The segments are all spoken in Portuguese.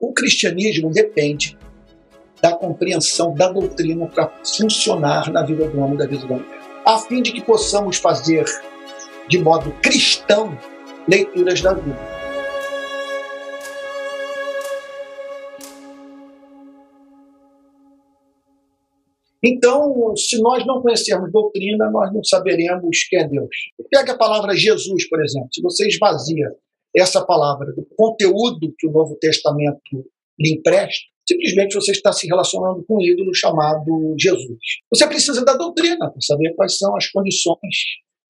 o cristianismo depende da compreensão da doutrina para funcionar na vida do homem da vida da mulher, a fim de que possamos fazer de modo cristão leituras da Bíblia. Então, se nós não conhecermos doutrina, nós não saberemos quem é Deus. Pega a palavra Jesus, por exemplo. Se você esvazia essa palavra do conteúdo que o Novo Testamento lhe empresta, simplesmente você está se relacionando com um ídolo chamado Jesus. Você precisa da doutrina para saber quais são as condições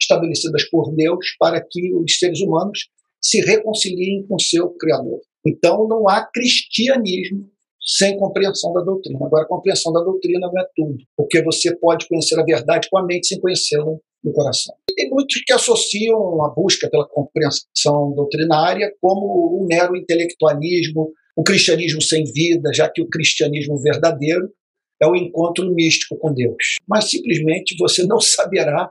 estabelecidas por Deus para que os seres humanos se reconciliem com seu Criador. Então, não há cristianismo sem compreensão da doutrina. Agora, a compreensão da doutrina não é tudo, porque você pode conhecer a verdade com a mente sem conhecê-la no coração. E tem muitos que associam a busca pela compreensão doutrinária como um mero intelectualismo, o cristianismo sem vida, já que o cristianismo verdadeiro é o encontro místico com Deus. Mas simplesmente você não saberá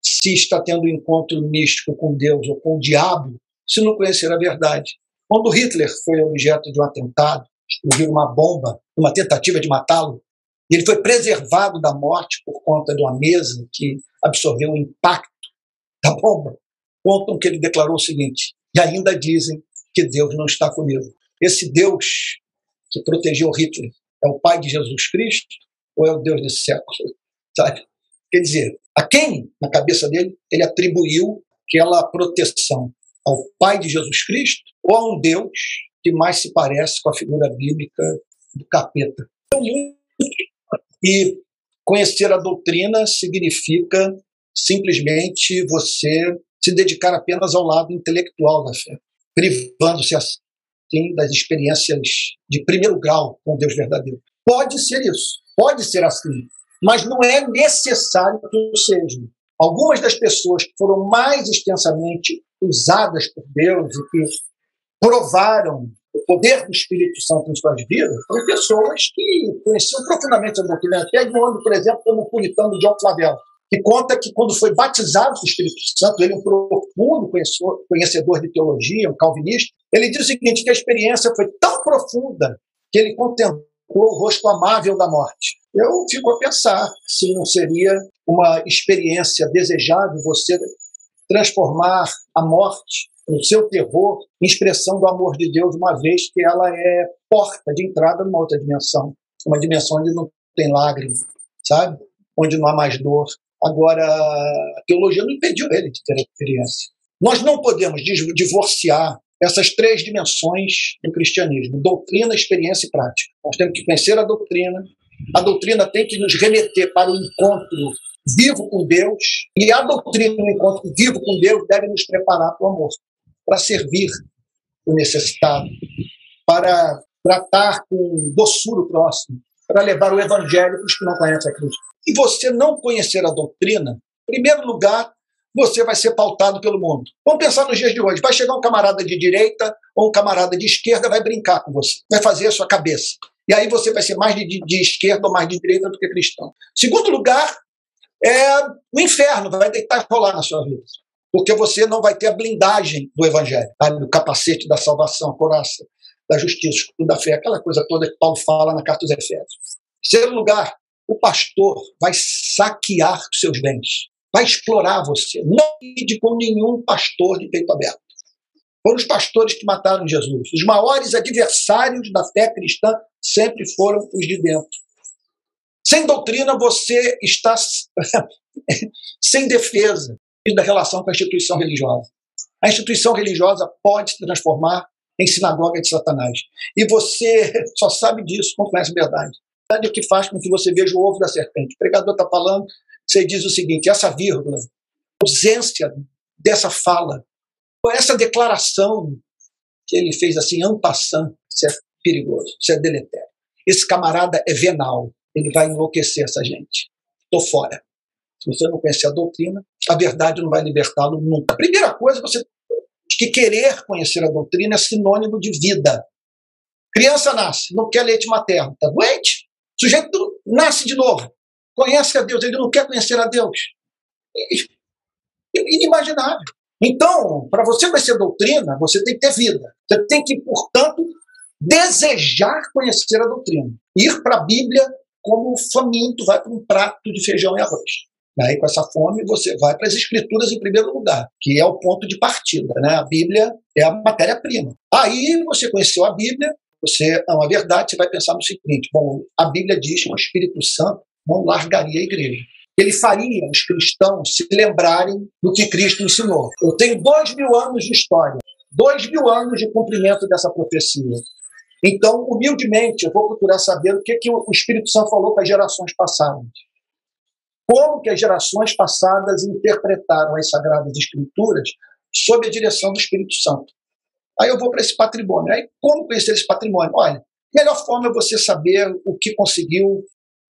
se está tendo um encontro místico com Deus ou com o diabo se não conhecer a verdade. Quando Hitler foi objeto de um atentado, explodiu uma bomba, uma tentativa de matá-lo, e ele foi preservado da morte por conta de uma mesa que absorveu o impacto da bomba. Contam que ele declarou o seguinte: e ainda dizem que Deus não está comigo. Esse Deus que protegeu Hitler é o Pai de Jesus Cristo ou é o Deus desse século? Sabe? Quer dizer, a quem, na cabeça dele, ele atribuiu aquela proteção? Ao Pai de Jesus Cristo ou a um Deus que mais se parece com a figura bíblica do capeta? E conhecer a doutrina significa simplesmente você se dedicar apenas ao lado intelectual da fé, privando-se assim das experiências de primeiro grau com Deus verdadeiro. Pode ser isso, pode ser assim, mas não é necessário que seja. Algumas das pessoas que foram mais extensamente usadas por Deus e que provaram poder do Espírito Santo em suas vidas foram pessoas que conheciam profundamente a doutrina. Pegue um homem, por exemplo, como o puritano John Flavel, que conta que quando foi batizado com o Espírito Santo, ele é um profundo conhecedor de teologia, um calvinista, ele diz o seguinte, que a experiência foi tão profunda que ele contemplou o rosto amável da morte. Eu fico a pensar se não seria uma experiência desejável você transformar a morte, o seu terror, em expressão do amor de Deus, uma vez que ela é porta de entrada numa outra dimensão, uma dimensão onde não tem lágrimas, sabe? Onde não há mais dor. Agora, a teologia não impediu ele de ter a experiência. Nós não podemos divorciar essas três dimensões do cristianismo: doutrina, experiência e prática. Nós temos que conhecer a doutrina, a doutrina tem que nos remeter para o encontro vivo com Deus, e a doutrina do encontro vivo com Deus deve nos preparar para o amor, para servir o necessitado, para tratar com doçura o próximo, para levar o evangelho para os que não conhecem a Cristo. E você não conhecer a doutrina, em primeiro lugar, você vai ser pautado pelo mundo. Vamos pensar nos dias de hoje. Vai chegar um camarada de direita ou um camarada de esquerda, vai brincar com você, vai fazer a sua cabeça. E aí você vai ser mais de, de, esquerda ou mais de direita do que cristão. Segundo lugar, é o inferno vai deitar rolar na sua vida. Porque você não vai ter a blindagem do evangelho, o capacete da salvação, a coraça da justiça, da fé, aquela coisa toda que Paulo fala na carta dos Efésios. Em terceiro lugar, o pastor vai saquear os seus bens, vai explorar você. Não lide com nenhum pastor de peito aberto. Foram os pastores que mataram Jesus. Os maiores adversários da fé cristã sempre foram os de dentro. Sem doutrina, você está sem defesa da relação com a instituição religiosa. A instituição religiosa pode se transformar em sinagoga de Satanás. E você só sabe disso quando conhece a verdade. A verdade é o que faz com que você veja o ovo da serpente. O pregador está falando, você diz o seguinte: essa vírgula, ausência dessa fala, essa declaração que ele fez assim, ampassando, isso é perigoso, isso é deletério. Esse camarada é venal, ele vai enlouquecer essa gente. Estou fora. Se você não conhecer a doutrina, a verdade não vai libertá-lo nunca. A primeira coisa, você que querer conhecer a doutrina é sinônimo de vida. Criança nasce, não quer leite materno, está doente. O sujeito nasce de novo, conhece a Deus, ele não quer conhecer a Deus. Inimaginável. Então, para você conhecer doutrina, você tem que ter vida. Você tem que, portanto, desejar conhecer a doutrina. Ir para a Bíblia como faminto vai para um prato de feijão e arroz. Aí, com essa fome, você vai para as Escrituras em primeiro lugar, que é o ponto de partida. Né? A Bíblia é a matéria-prima. Aí você conheceu a Bíblia, você ama a verdade, você vai pensar no seguinte: bom, a Bíblia diz que o Espírito Santo não largaria a igreja. Ele faria os cristãos se lembrarem do que Cristo ensinou. Eu tenho dois mil anos de história, dois mil anos de cumprimento dessa profecia. Então, humildemente, eu vou procurar saber o que, que o Espírito Santo falou para as gerações passadas. Como que as gerações passadas interpretaram as Sagradas Escrituras sob a direção do Espírito Santo. Aí eu vou para esse patrimônio. Aí, como conhecer esse patrimônio? Olha, melhor forma é você saber o que conseguiu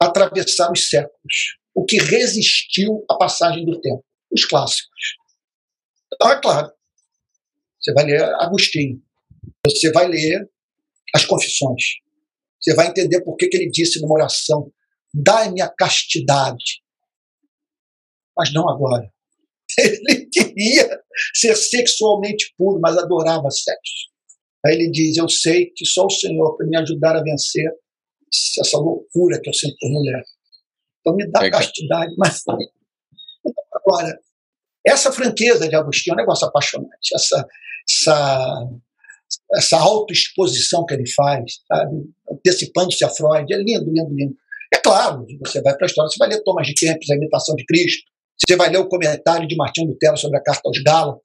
atravessar os séculos, o que resistiu à passagem do tempo, os clássicos. Então, é claro, você vai ler Agostinho, você vai ler as Confissões, você vai entender por que, que ele disse numa oração: dai-me a castidade, mas não agora. Ele queria ser sexualmente puro, mas adorava sexo. Aí ele diz: Eu sei que só o Senhor para me ajudar a vencer essa loucura que eu sinto por mulher. Então me dá é castidade, mas agora essa franqueza de Agostinho é um negócio apaixonante. Essa, essa, essa autoexposição que ele faz, antecipando-se a Freud, é lindo, lindo, lindo. É claro, você vai para a história, você vai ler Thomas de Kempis, A Imitação de Cristo, você vai ler o comentário de Martinho Lutero sobre a Carta aos Gálatas,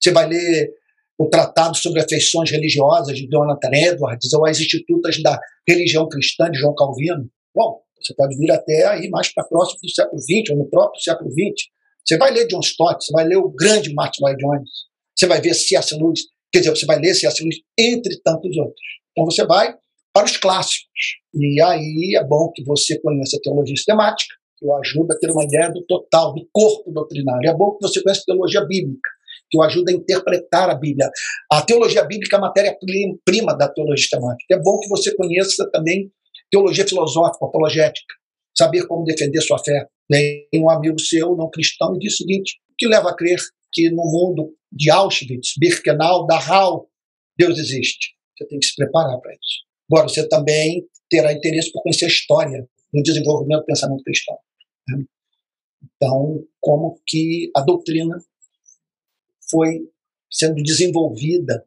você vai ler o Tratado sobre Afeições Religiosas de Jonathan Edwards, ou as Institutas da Religião Cristã de João Calvino. Bom, você pode vir até aí mais para próximo do século XX, ou no próprio século XX. Você vai ler John Stott, você vai ler o grande Martin Lloyd Jones, você vai ver C.S. Lewis, quer dizer, você vai ler C.S. Lewis, entre tantos outros. Então você vai para os clássicos. E aí é bom que você conheça a teologia sistemática, que o ajuda a ter uma ideia do total, do corpo doutrinário. É bom que você conheça teologia bíblica, que o ajuda a interpretar a Bíblia. A teologia bíblica é a matéria-prima da teologia sistemática. É bom que você conheça também teologia filosófica, apologética, saber como defender sua fé. Tem um amigo seu, não cristão, e diz o seguinte: o que leva a crer que no mundo de Auschwitz, Birkenau, Dachau, Deus existe? Você tem que se preparar para isso. Agora, você também terá interesse por conhecer a história no desenvolvimento do pensamento cristão. Então, como que a doutrina foi sendo desenvolvida,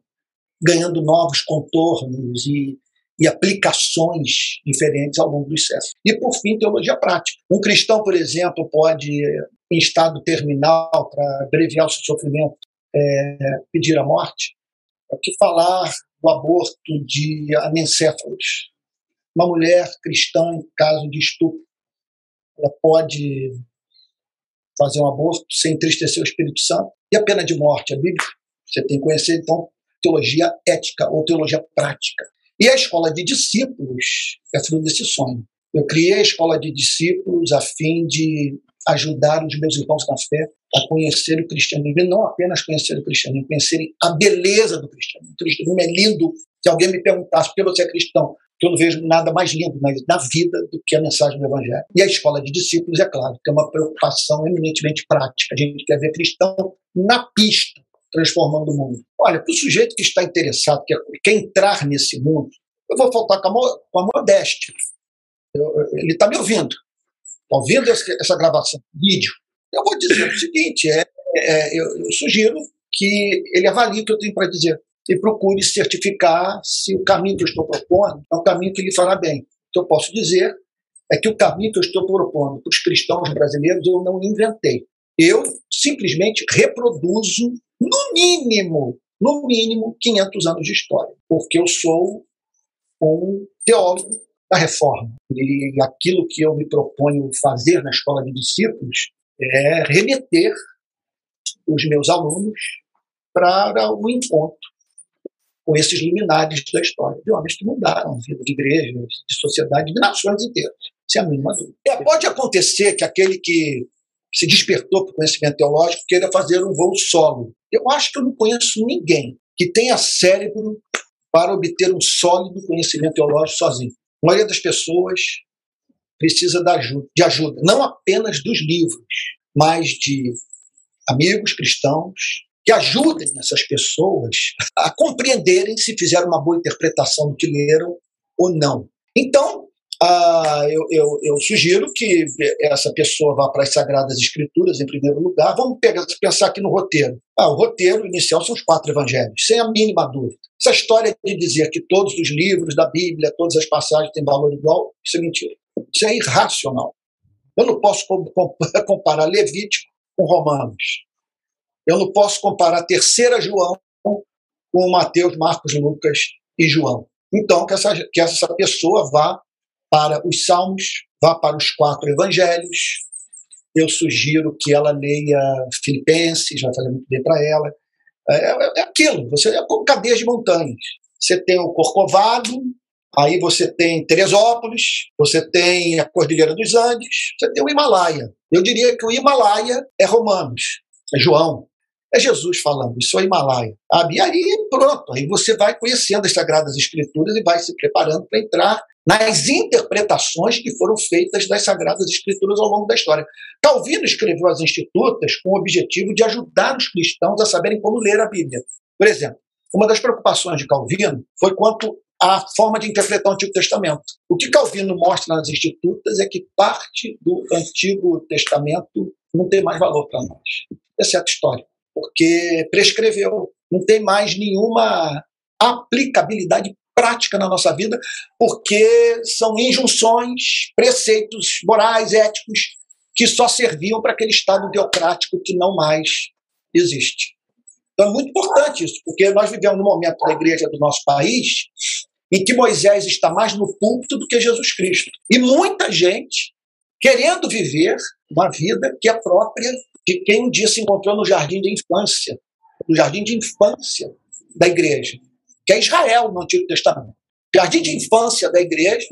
ganhando novos contornos e, e aplicações diferentes ao longo dos séculos. E, por fim, teologia prática. Um cristão, por exemplo, pode, em estado terminal, para abreviar o seu sofrimento, é, pedir a morte. O que falar do aborto de anencéfalos? Uma mulher cristã, em caso de estupro, ela pode fazer um aborto sem entristecer o Espírito Santo. E a pena de morte, a Bíblia, você tem que conhecer, então, teologia ética ou teologia prática. E a escola de discípulos é fruto desse sonho. Eu criei a escola de discípulos a fim de ajudar os meus irmãos na fé a conhecer o cristianismo, e não apenas conhecer o cristianismo, conhecerem a beleza do cristianismo. O cristianismo é lindo. Se alguém me perguntasse por que você é cristão, que eu não vejo nada mais lindo na, na vida do que a mensagem do Evangelho. E a escola de discípulos, é claro, tem uma preocupação eminentemente prática. A gente quer ver cristão na pista, transformando o mundo. Olha, para o sujeito que está interessado, que quer entrar nesse mundo, eu vou faltar com a, com a modéstia. Eu, ele está me ouvindo. Está ouvindo essa gravação, vídeo. Eu vou dizer o seguinte: é, é eu, eu sugiro que ele avalie o que eu tenho para dizer e procure certificar se o caminho que eu estou propondo é o caminho que lhe fará bem. O que eu posso dizer é que o caminho que eu estou propondo para os cristãos brasileiros eu não inventei. Eu simplesmente reproduzo, no mínimo, no mínimo, 500 anos de história, porque eu sou um teólogo da reforma. E aquilo que eu me proponho fazer na escola de discípulos é remeter os meus alunos para o encontro com esses luminares da história, de homens que mudaram a vida de igrejas, de sociedade, de nações inteiras, sem a mínima dúvida. É, pode acontecer que aquele que se despertou para o conhecimento teológico queira fazer um voo solo. Eu acho que eu não conheço ninguém que tenha cérebro para obter um sólido conhecimento teológico sozinho. A maioria das pessoas precisa de ajuda, não apenas dos livros, mas de amigos cristãos, que ajudem essas pessoas a compreenderem se fizeram uma boa interpretação do que leram ou não. Então, ah, eu, eu, eu, sugiro que essa pessoa vá para as Sagradas Escrituras em primeiro lugar. Vamos pegar, pensar aqui no roteiro. Ah, o roteiro inicial são os quatro evangelhos, sem a mínima dúvida. Essa história de dizer que todos os livros da Bíblia, todas as passagens têm valor igual, isso é mentira. Isso é irracional. Eu não posso comparar Levítico com Romanos. Eu não posso comparar a terceira João com Mateus, Marcos, Lucas e João. Então, que essa, que essa pessoa vá para os Salmos, vá para os quatro evangelhos. Eu sugiro que ela leia Filipenses, vai fazer muito bem para ela. É, é, é, aquilo, você é como cadeias de montanhas. Você tem o Corcovado, aí você tem Teresópolis, você tem a Cordilheira dos Andes, você tem o Himalaia. Eu diria que o Himalaia é Romanos, é João. É Jesus falando, isso é o Himalaia. Sabe? E aí pronto, aí você vai conhecendo as Sagradas Escrituras e vai se preparando para entrar nas interpretações que foram feitas das Sagradas Escrituras ao longo da história. Calvino escreveu as Institutas com o objetivo de ajudar os cristãos a saberem como ler a Bíblia. Por exemplo, uma das preocupações de Calvino foi quanto à forma de interpretar o Antigo Testamento. O que Calvino mostra nas Institutas é que parte do Antigo Testamento não tem mais valor para nós, exceto história porque prescreveu. Não tem mais nenhuma aplicabilidade prática na nossa vida, porque são injunções, preceitos morais, éticos, que só serviam para aquele Estado teocrático que não mais existe. Então é muito importante isso, porque nós vivemos num momento da igreja do nosso país em que Moisés está mais no púlpito do que Jesus Cristo. E muita gente querendo viver uma vida que é própria de quem um dia se encontrou no jardim de infância, no jardim de infância da igreja, que é Israel no Antigo Testamento. Jardim de infância da igreja,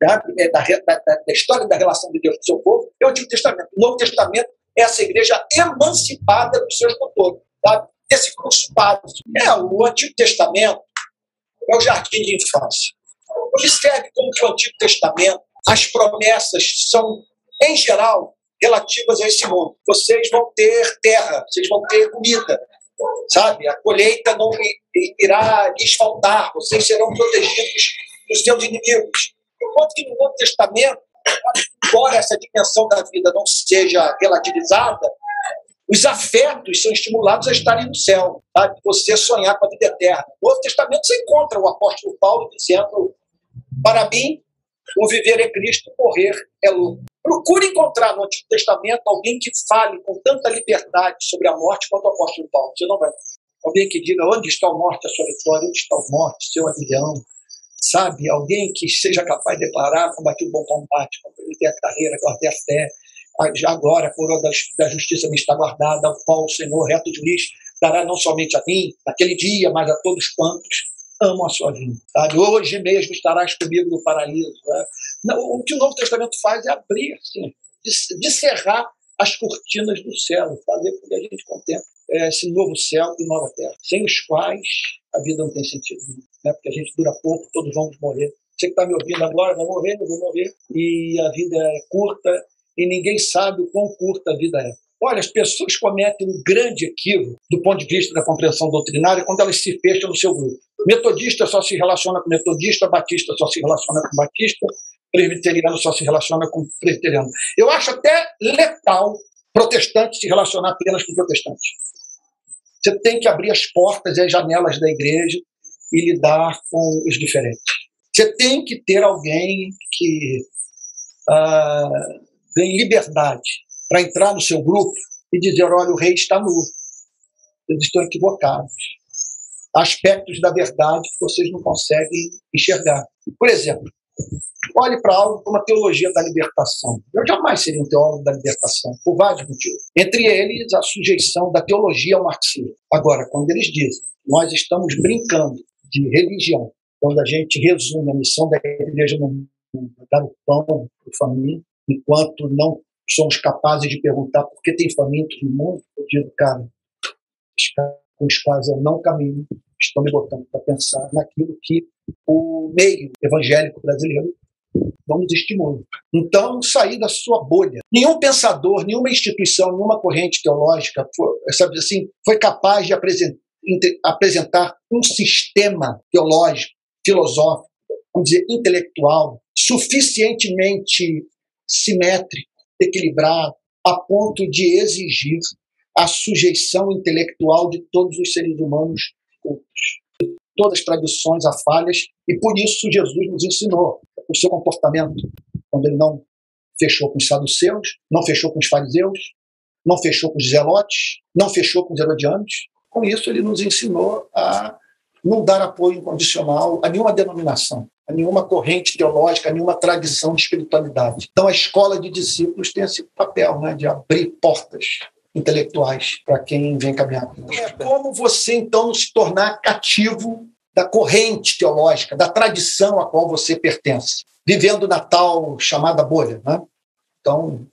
da, é, da, da, da história da relação de Deus com o seu povo, é o Antigo Testamento. O Novo Testamento é essa igreja emancipada dos seus motores, tá? desse crucificado. É, o Antigo Testamento é o jardim de infância. Observe como que o Antigo Testamento, as promessas são, em geral, relativas a esse mundo. Vocês vão ter terra, vocês vão ter comida, sabe? A colheita não irá lhes faltar, vocês serão protegidos dos seus inimigos. Enquanto que no Novo Testamento, embora essa dimensão da vida não seja relativizada, os afetos são estimulados a estarem no céu, sabe? você sonhar com a vida eterna. No Novo Testamento você encontra o apóstolo Paulo dizendo: Para mim, o viver é Cristo, morrer é lucro. Procure encontrar no Antigo Testamento alguém que fale com tanta liberdade sobre a morte quanto o apóstolo Paulo. Você não vai. Alguém que diga onde está a morte, a sua vitória, onde está a morte, seu avião. Sabe? Alguém que seja capaz de declarar, combati o bom combate, completei a carreira, guardei a fé. Agora a coroa da justiça me está guardada, ao qual o Senhor, reto juiz, dará não somente a mim, naquele dia, mas a todos quantos amam a sua vida. Sabe? Hoje mesmo estarás comigo no paraíso. Né? O que o Novo Testamento faz é abrir, assim, descerrar as cortinas do céu, fazer com que a gente contemple é, esse novo céu e nova terra, sem os quais a vida não tem sentido. Né? Porque a gente dura pouco, todos vamos morrer. Você que está me ouvindo agora vai morrer, eu vou morrer. E a vida é curta e ninguém sabe o quão curta a vida é. Olha, as pessoas cometem um grande equívoco do ponto de vista da compreensão doutrinária quando elas se fecham no seu grupo. Metodista só se relaciona com metodista, batista só se relaciona com batista, presbiteriano só se relaciona com presbiteriano. Eu acho até letal protestante se relacionar apenas com protestante. Você tem que abrir as portas e as janelas da igreja e lidar com os diferentes. Você tem que ter alguém que uh, liberdade para entrar no seu grupo e dizer: olha, o rei está nu. Eles estão equivocados. Aspectos da verdade que vocês não conseguem enxergar. Por exemplo, olhe para algo como a teologia da libertação. Eu jamais seria um teólogo da libertação, por vários motivos. Entre eles, a sujeição da teologia ao marxismo. Agora, quando eles dizem nós estamos brincando de religião, quando a gente resume a missão da igreja no mundo, dar o pão para o faminto, enquanto não somos capazes de perguntar por que tem famintos no mundo, eu digo, cara, com os quais eu não caminho, estão me botando para pensar naquilo que o meio evangélico brasileiro não nos estimula. Então, sair da sua bolha. Nenhum pensador, nenhuma instituição, nenhuma corrente teológica foi, sabe assim, foi capaz de apresentar um sistema teológico, filosófico, vamos dizer, intelectual, suficientemente simétrico, equilibrado, a ponto de exigir a sujeição intelectual de todos os seres humanos cultos. Todas as tradições há falhas, e por isso Jesus nos ensinou o seu comportamento, quando ele não fechou com os saduceus, não fechou com os fariseus, não fechou com os zelotes, não fechou com os herodianos. Com isso, ele nos ensinou a não dar apoio incondicional a nenhuma denominação, a nenhuma corrente teológica, a nenhuma tradição de espiritualidade. Então, a escola de discípulos tem esse papel né, de abrir portas intelectuais para quem vem caminhar. É como você, então, se tornar cativo da corrente teológica, da tradição a qual você pertence, vivendo na tal chamada bolha. Né? Então,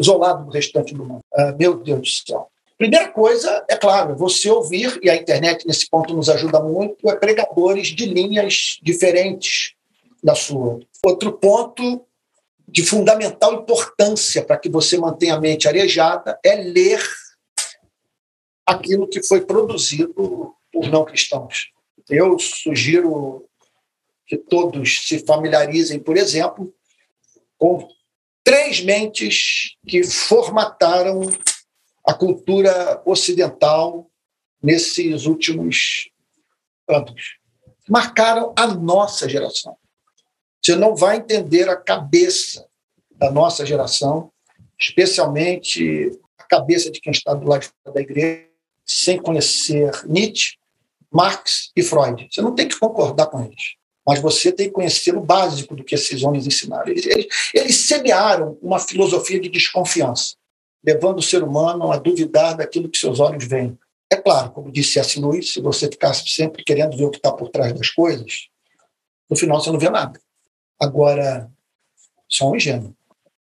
isolado do restante do mundo. Ah, meu Deus do céu. Primeira coisa, é claro, você ouvir, e a internet nesse ponto nos ajuda muito, é pregadores de linhas diferentes da sua. Outro ponto de fundamental importância para que você mantenha a mente arejada é ler aquilo que foi produzido por não cristãos. Eu sugiro que todos se familiarizem, por exemplo, com três mentes que formataram a cultura ocidental nesses últimos anos. Marcaram a nossa geração. Você não vai entender a cabeça da nossa geração, especialmente a cabeça de quem está do lado da igreja, sem conhecer Nietzsche, Marx e Freud. Você não tem que concordar com eles, mas você tem que conhecer o básico do que esses homens ensinaram. Eles, eles, eles semearam uma filosofia de desconfiança levando o ser humano a duvidar daquilo que seus olhos veem. É claro, como disse S. Luiz, se você ficasse sempre querendo ver o que está por trás das coisas, no final você não vê nada. Agora, só um ingênuo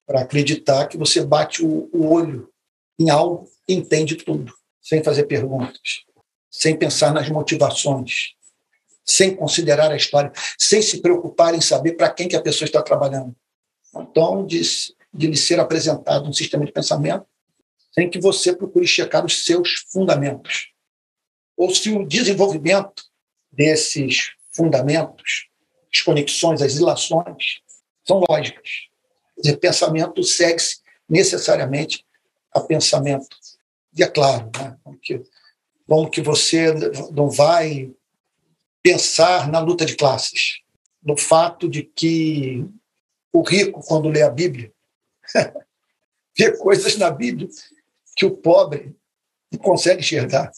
para acreditar que você bate o, o olho em algo e entende tudo, sem fazer perguntas, sem pensar nas motivações, sem considerar a história, sem se preocupar em saber para quem que a pessoa está trabalhando. Então, disse, de lhe ser apresentado um sistema de pensamento sem que você procure checar os seus fundamentos. Ou se o desenvolvimento desses fundamentos, as conexões, as ilações, são lógicas. O pensamento segue-se necessariamente a pensamento. E é claro, né? que, como que você não vai pensar na luta de classes, no fato de que o rico, quando lê a Bíblia, vê coisas na Bíblia que o pobre não consegue enxergar.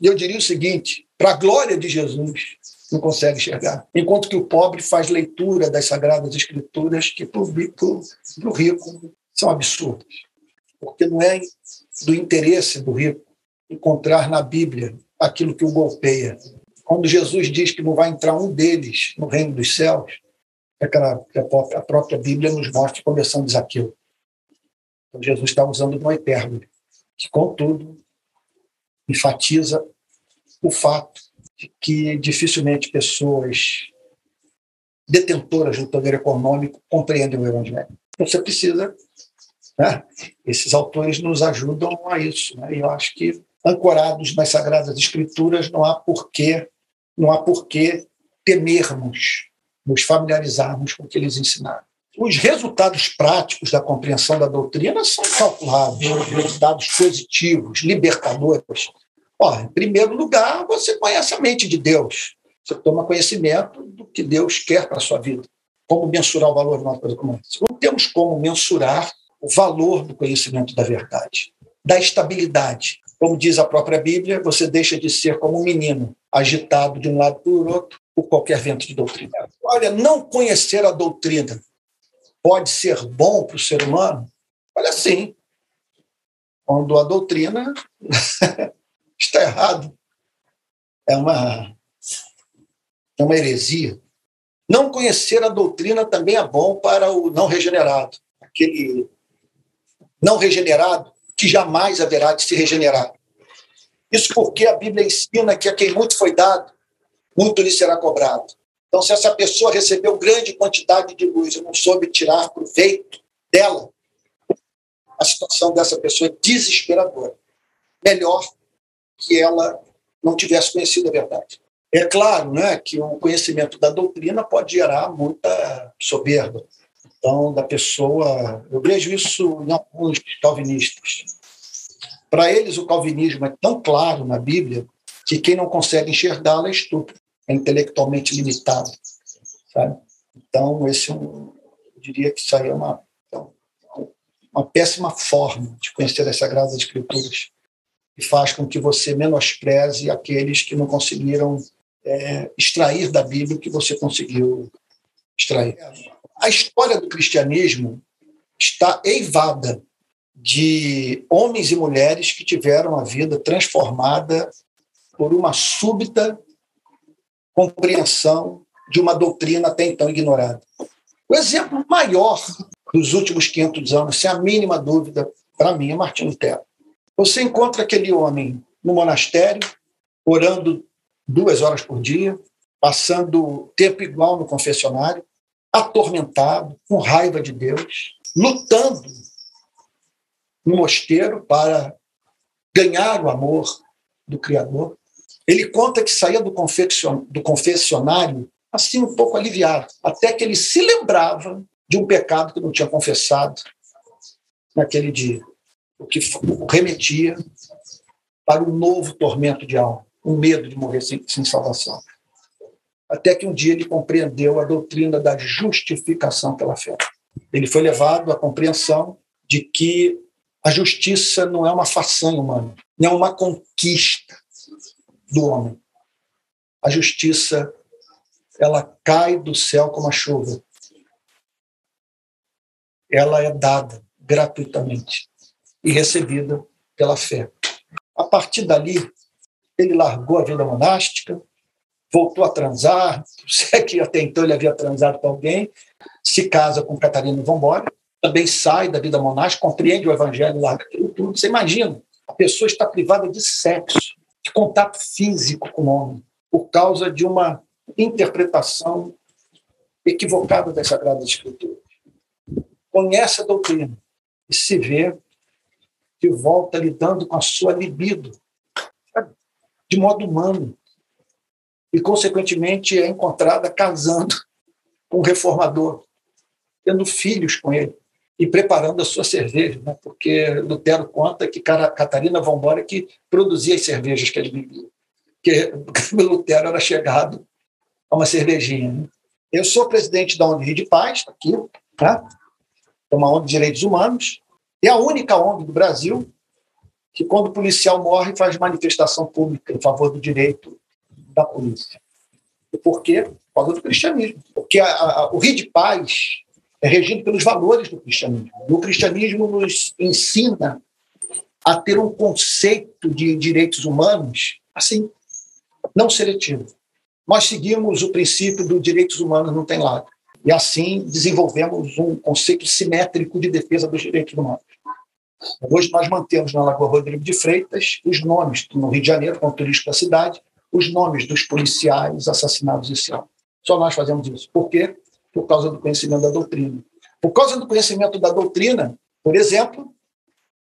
E eu diria o seguinte: para a glória de Jesus, não consegue enxergar. Enquanto que o pobre faz leitura das Sagradas Escrituras que para o rico são absurdas. Porque não é do interesse do rico encontrar na Bíblia aquilo que o golpeia. Quando Jesus diz que não vai entrar um deles no reino dos céus, é que a própria Bíblia nos mostra, começando de Zaqueu. Então, Jesus está usando uma hipérbole, que, contudo, enfatiza o fato que dificilmente pessoas detentoras do poder econômico compreendem o Evangelho. Então, você precisa. Né? Esses autores nos ajudam a isso. Né? E eu acho que, ancorados nas Sagradas Escrituras, não há porquê, não há porquê temermos, nos familiarizarmos com o que eles ensinaram os resultados práticos da compreensão da doutrina são calculados, resultados positivos, libertadores. Ó, em primeiro lugar, você conhece a mente de Deus. Você toma conhecimento do que Deus quer para a sua vida. Como mensurar o valor de uma coisa como essa? Não temos como mensurar o valor do conhecimento da verdade, da estabilidade. Como diz a própria Bíblia, você deixa de ser como um menino, agitado de um lado para o outro por qualquer vento de doutrina. Olha, não conhecer a doutrina pode ser bom para o ser humano? Olha, sim. Quando a doutrina está errado. É uma, é uma heresia. Não conhecer a doutrina também é bom para o não regenerado. Aquele não regenerado que jamais haverá de se regenerar. Isso porque a Bíblia ensina que a quem muito foi dado, muito lhe será cobrado. Então, se essa pessoa recebeu grande quantidade de luz e não soube tirar proveito dela, a situação dessa pessoa é desesperadora. Melhor que ela não tivesse conhecido a verdade. É claro né, que o conhecimento da doutrina pode gerar muita soberba. Então, da pessoa. Eu vejo isso em alguns calvinistas. Para eles, o calvinismo é tão claro na Bíblia que quem não consegue enxergá-la é estúpido é intelectualmente limitado. Sabe? Então, esse é um, eu diria que isso aí é uma, então, uma péssima forma de conhecer as Sagradas Escrituras e faz com que você menospreze aqueles que não conseguiram é, extrair da Bíblia o que você conseguiu extrair. A história do cristianismo está eivada de homens e mulheres que tiveram a vida transformada por uma súbita compreensão de uma doutrina até então ignorada. O exemplo maior dos últimos 500 anos, sem a mínima dúvida, para mim, é Martinho Lutero. Você encontra aquele homem no monastério, orando duas horas por dia, passando tempo igual no confessionário, atormentado, com raiva de Deus, lutando no mosteiro para ganhar o amor do Criador. Ele conta que saía do, do confessionário assim um pouco aliviado, até que ele se lembrava de um pecado que não tinha confessado naquele dia, o que remetia para um novo tormento de alma, um medo de morrer sem, sem salvação. Até que um dia ele compreendeu a doutrina da justificação pela fé. Ele foi levado à compreensão de que a justiça não é uma façanha humana, não é uma conquista, do homem. A justiça, ela cai do céu como a chuva. Ela é dada gratuitamente e recebida pela fé. A partir dali, ele largou a vida monástica, voltou a transar, se é que até então ele havia transado com alguém, se casa com Catarina Vambora, também sai da vida monástica, compreende o evangelho, larga aquilo tudo. Você imagina, a pessoa está privada de sexo, de contato físico com o homem, por causa de uma interpretação equivocada das Sagradas Escrituras. Conhece a doutrina e se vê que volta lidando com a sua libido, de modo humano, e, consequentemente, é encontrada casando com um reformador, tendo filhos com ele e preparando a sua cerveja, né? porque Lutero conta que Catarina von Bora que produzia as cervejas que ele bebia, porque Lutero era chegado a uma cervejinha. Né? Eu sou presidente da ONG de Paz, tá aqui, tá? é uma ONG de direitos humanos, e a única ONG do Brasil que, quando o policial morre, faz manifestação pública em favor do direito da polícia. E por quê? Por causa do cristianismo. Porque a, a, o Rio de Paz é regido pelos valores do cristianismo. O cristianismo nos ensina a ter um conceito de direitos humanos assim, não seletivo. Nós seguimos o princípio do direitos humanos não tem lado. E assim desenvolvemos um conceito simétrico de defesa dos direitos humanos. Hoje nós mantemos na Lagoa Rodrigo de Freitas os nomes, no Rio de Janeiro, como turístico da cidade, os nomes dos policiais assassinados esse ano. Só nós fazemos isso. Por quê? por causa do conhecimento da doutrina. Por causa do conhecimento da doutrina, por exemplo,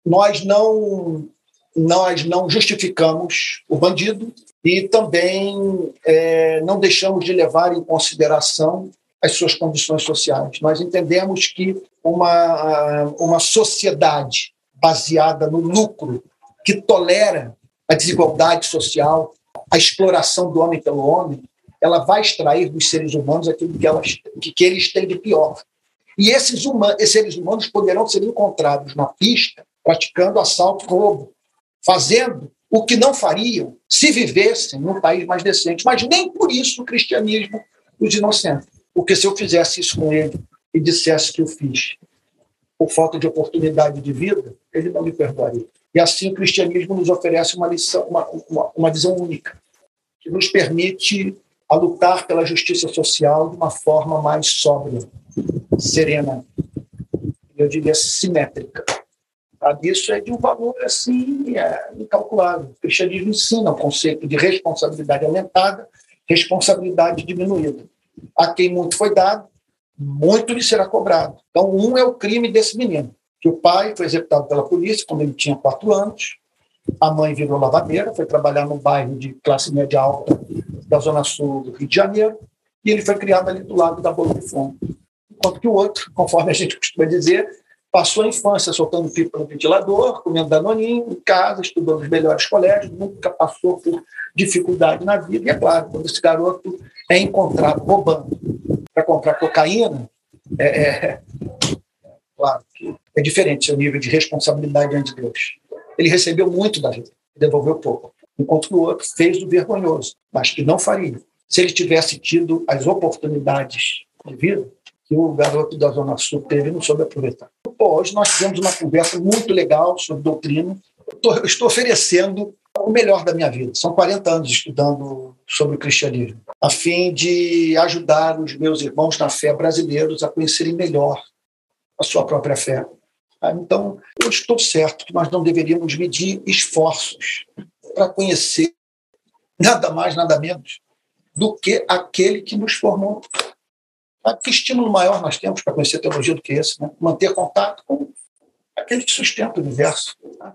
nós não nós não justificamos o bandido e também é, não deixamos de levar em consideração as suas condições sociais. Nós entendemos que uma, uma sociedade baseada no lucro, que tolera a desigualdade social, a exploração do homem pelo homem, ela vai extrair dos seres humanos aquilo que, elas, que, que eles têm de pior. E esses, humanos, esses seres humanos poderão ser encontrados na pista praticando assalto roubo, fazendo o que não fariam se vivessem num país mais decente. Mas nem por isso o cristianismo os inocente. Porque se eu fizesse isso com ele e dissesse que eu fiz por falta de oportunidade de vida, ele não me perdoaria. E assim o cristianismo nos oferece uma lição, uma, uma, uma visão única, que nos permite a lutar pela justiça social de uma forma mais sóbria, serena, eu diria simétrica. Isso é de um valor assim é, incalculável. O cristianismo ensina o conceito de responsabilidade aumentada, responsabilidade diminuída. A quem muito foi dado, muito lhe será cobrado. Então, um é o crime desse menino, que o pai foi executado pela polícia quando ele tinha quatro anos, a mãe virou lavadeira, foi trabalhar num bairro de classe média alta da zona sul do Rio de Janeiro, e ele foi criado ali do lado da Boca de Fundo. Enquanto que o outro, conforme a gente costuma dizer, passou a infância soltando pipa no ventilador, comendo danoninho, em casa, estudando nos melhores colégios, nunca passou por dificuldade na vida. E é claro, quando esse garoto é encontrado roubando para comprar cocaína, é, é, claro que é diferente seu nível de responsabilidade diante de Deus. Ele recebeu muito da vida, devolveu pouco, enquanto que o outro fez o vergonhoso, mas que não faria. Se ele tivesse tido as oportunidades de vida que o garoto da Zona Sul teve não soube aproveitar. Hoje nós tivemos uma conversa muito legal sobre doutrina. Estou oferecendo o melhor da minha vida. São 40 anos estudando sobre o cristianismo, a fim de ajudar os meus irmãos na fé brasileiros a conhecerem melhor a sua própria fé. Ah, então, eu estou certo que nós não deveríamos medir esforços para conhecer nada mais, nada menos do que aquele que nos formou. Ah, que estímulo maior nós temos para conhecer teologia do que esse? Né? Manter contato com aquele que sustenta o universo. Tá?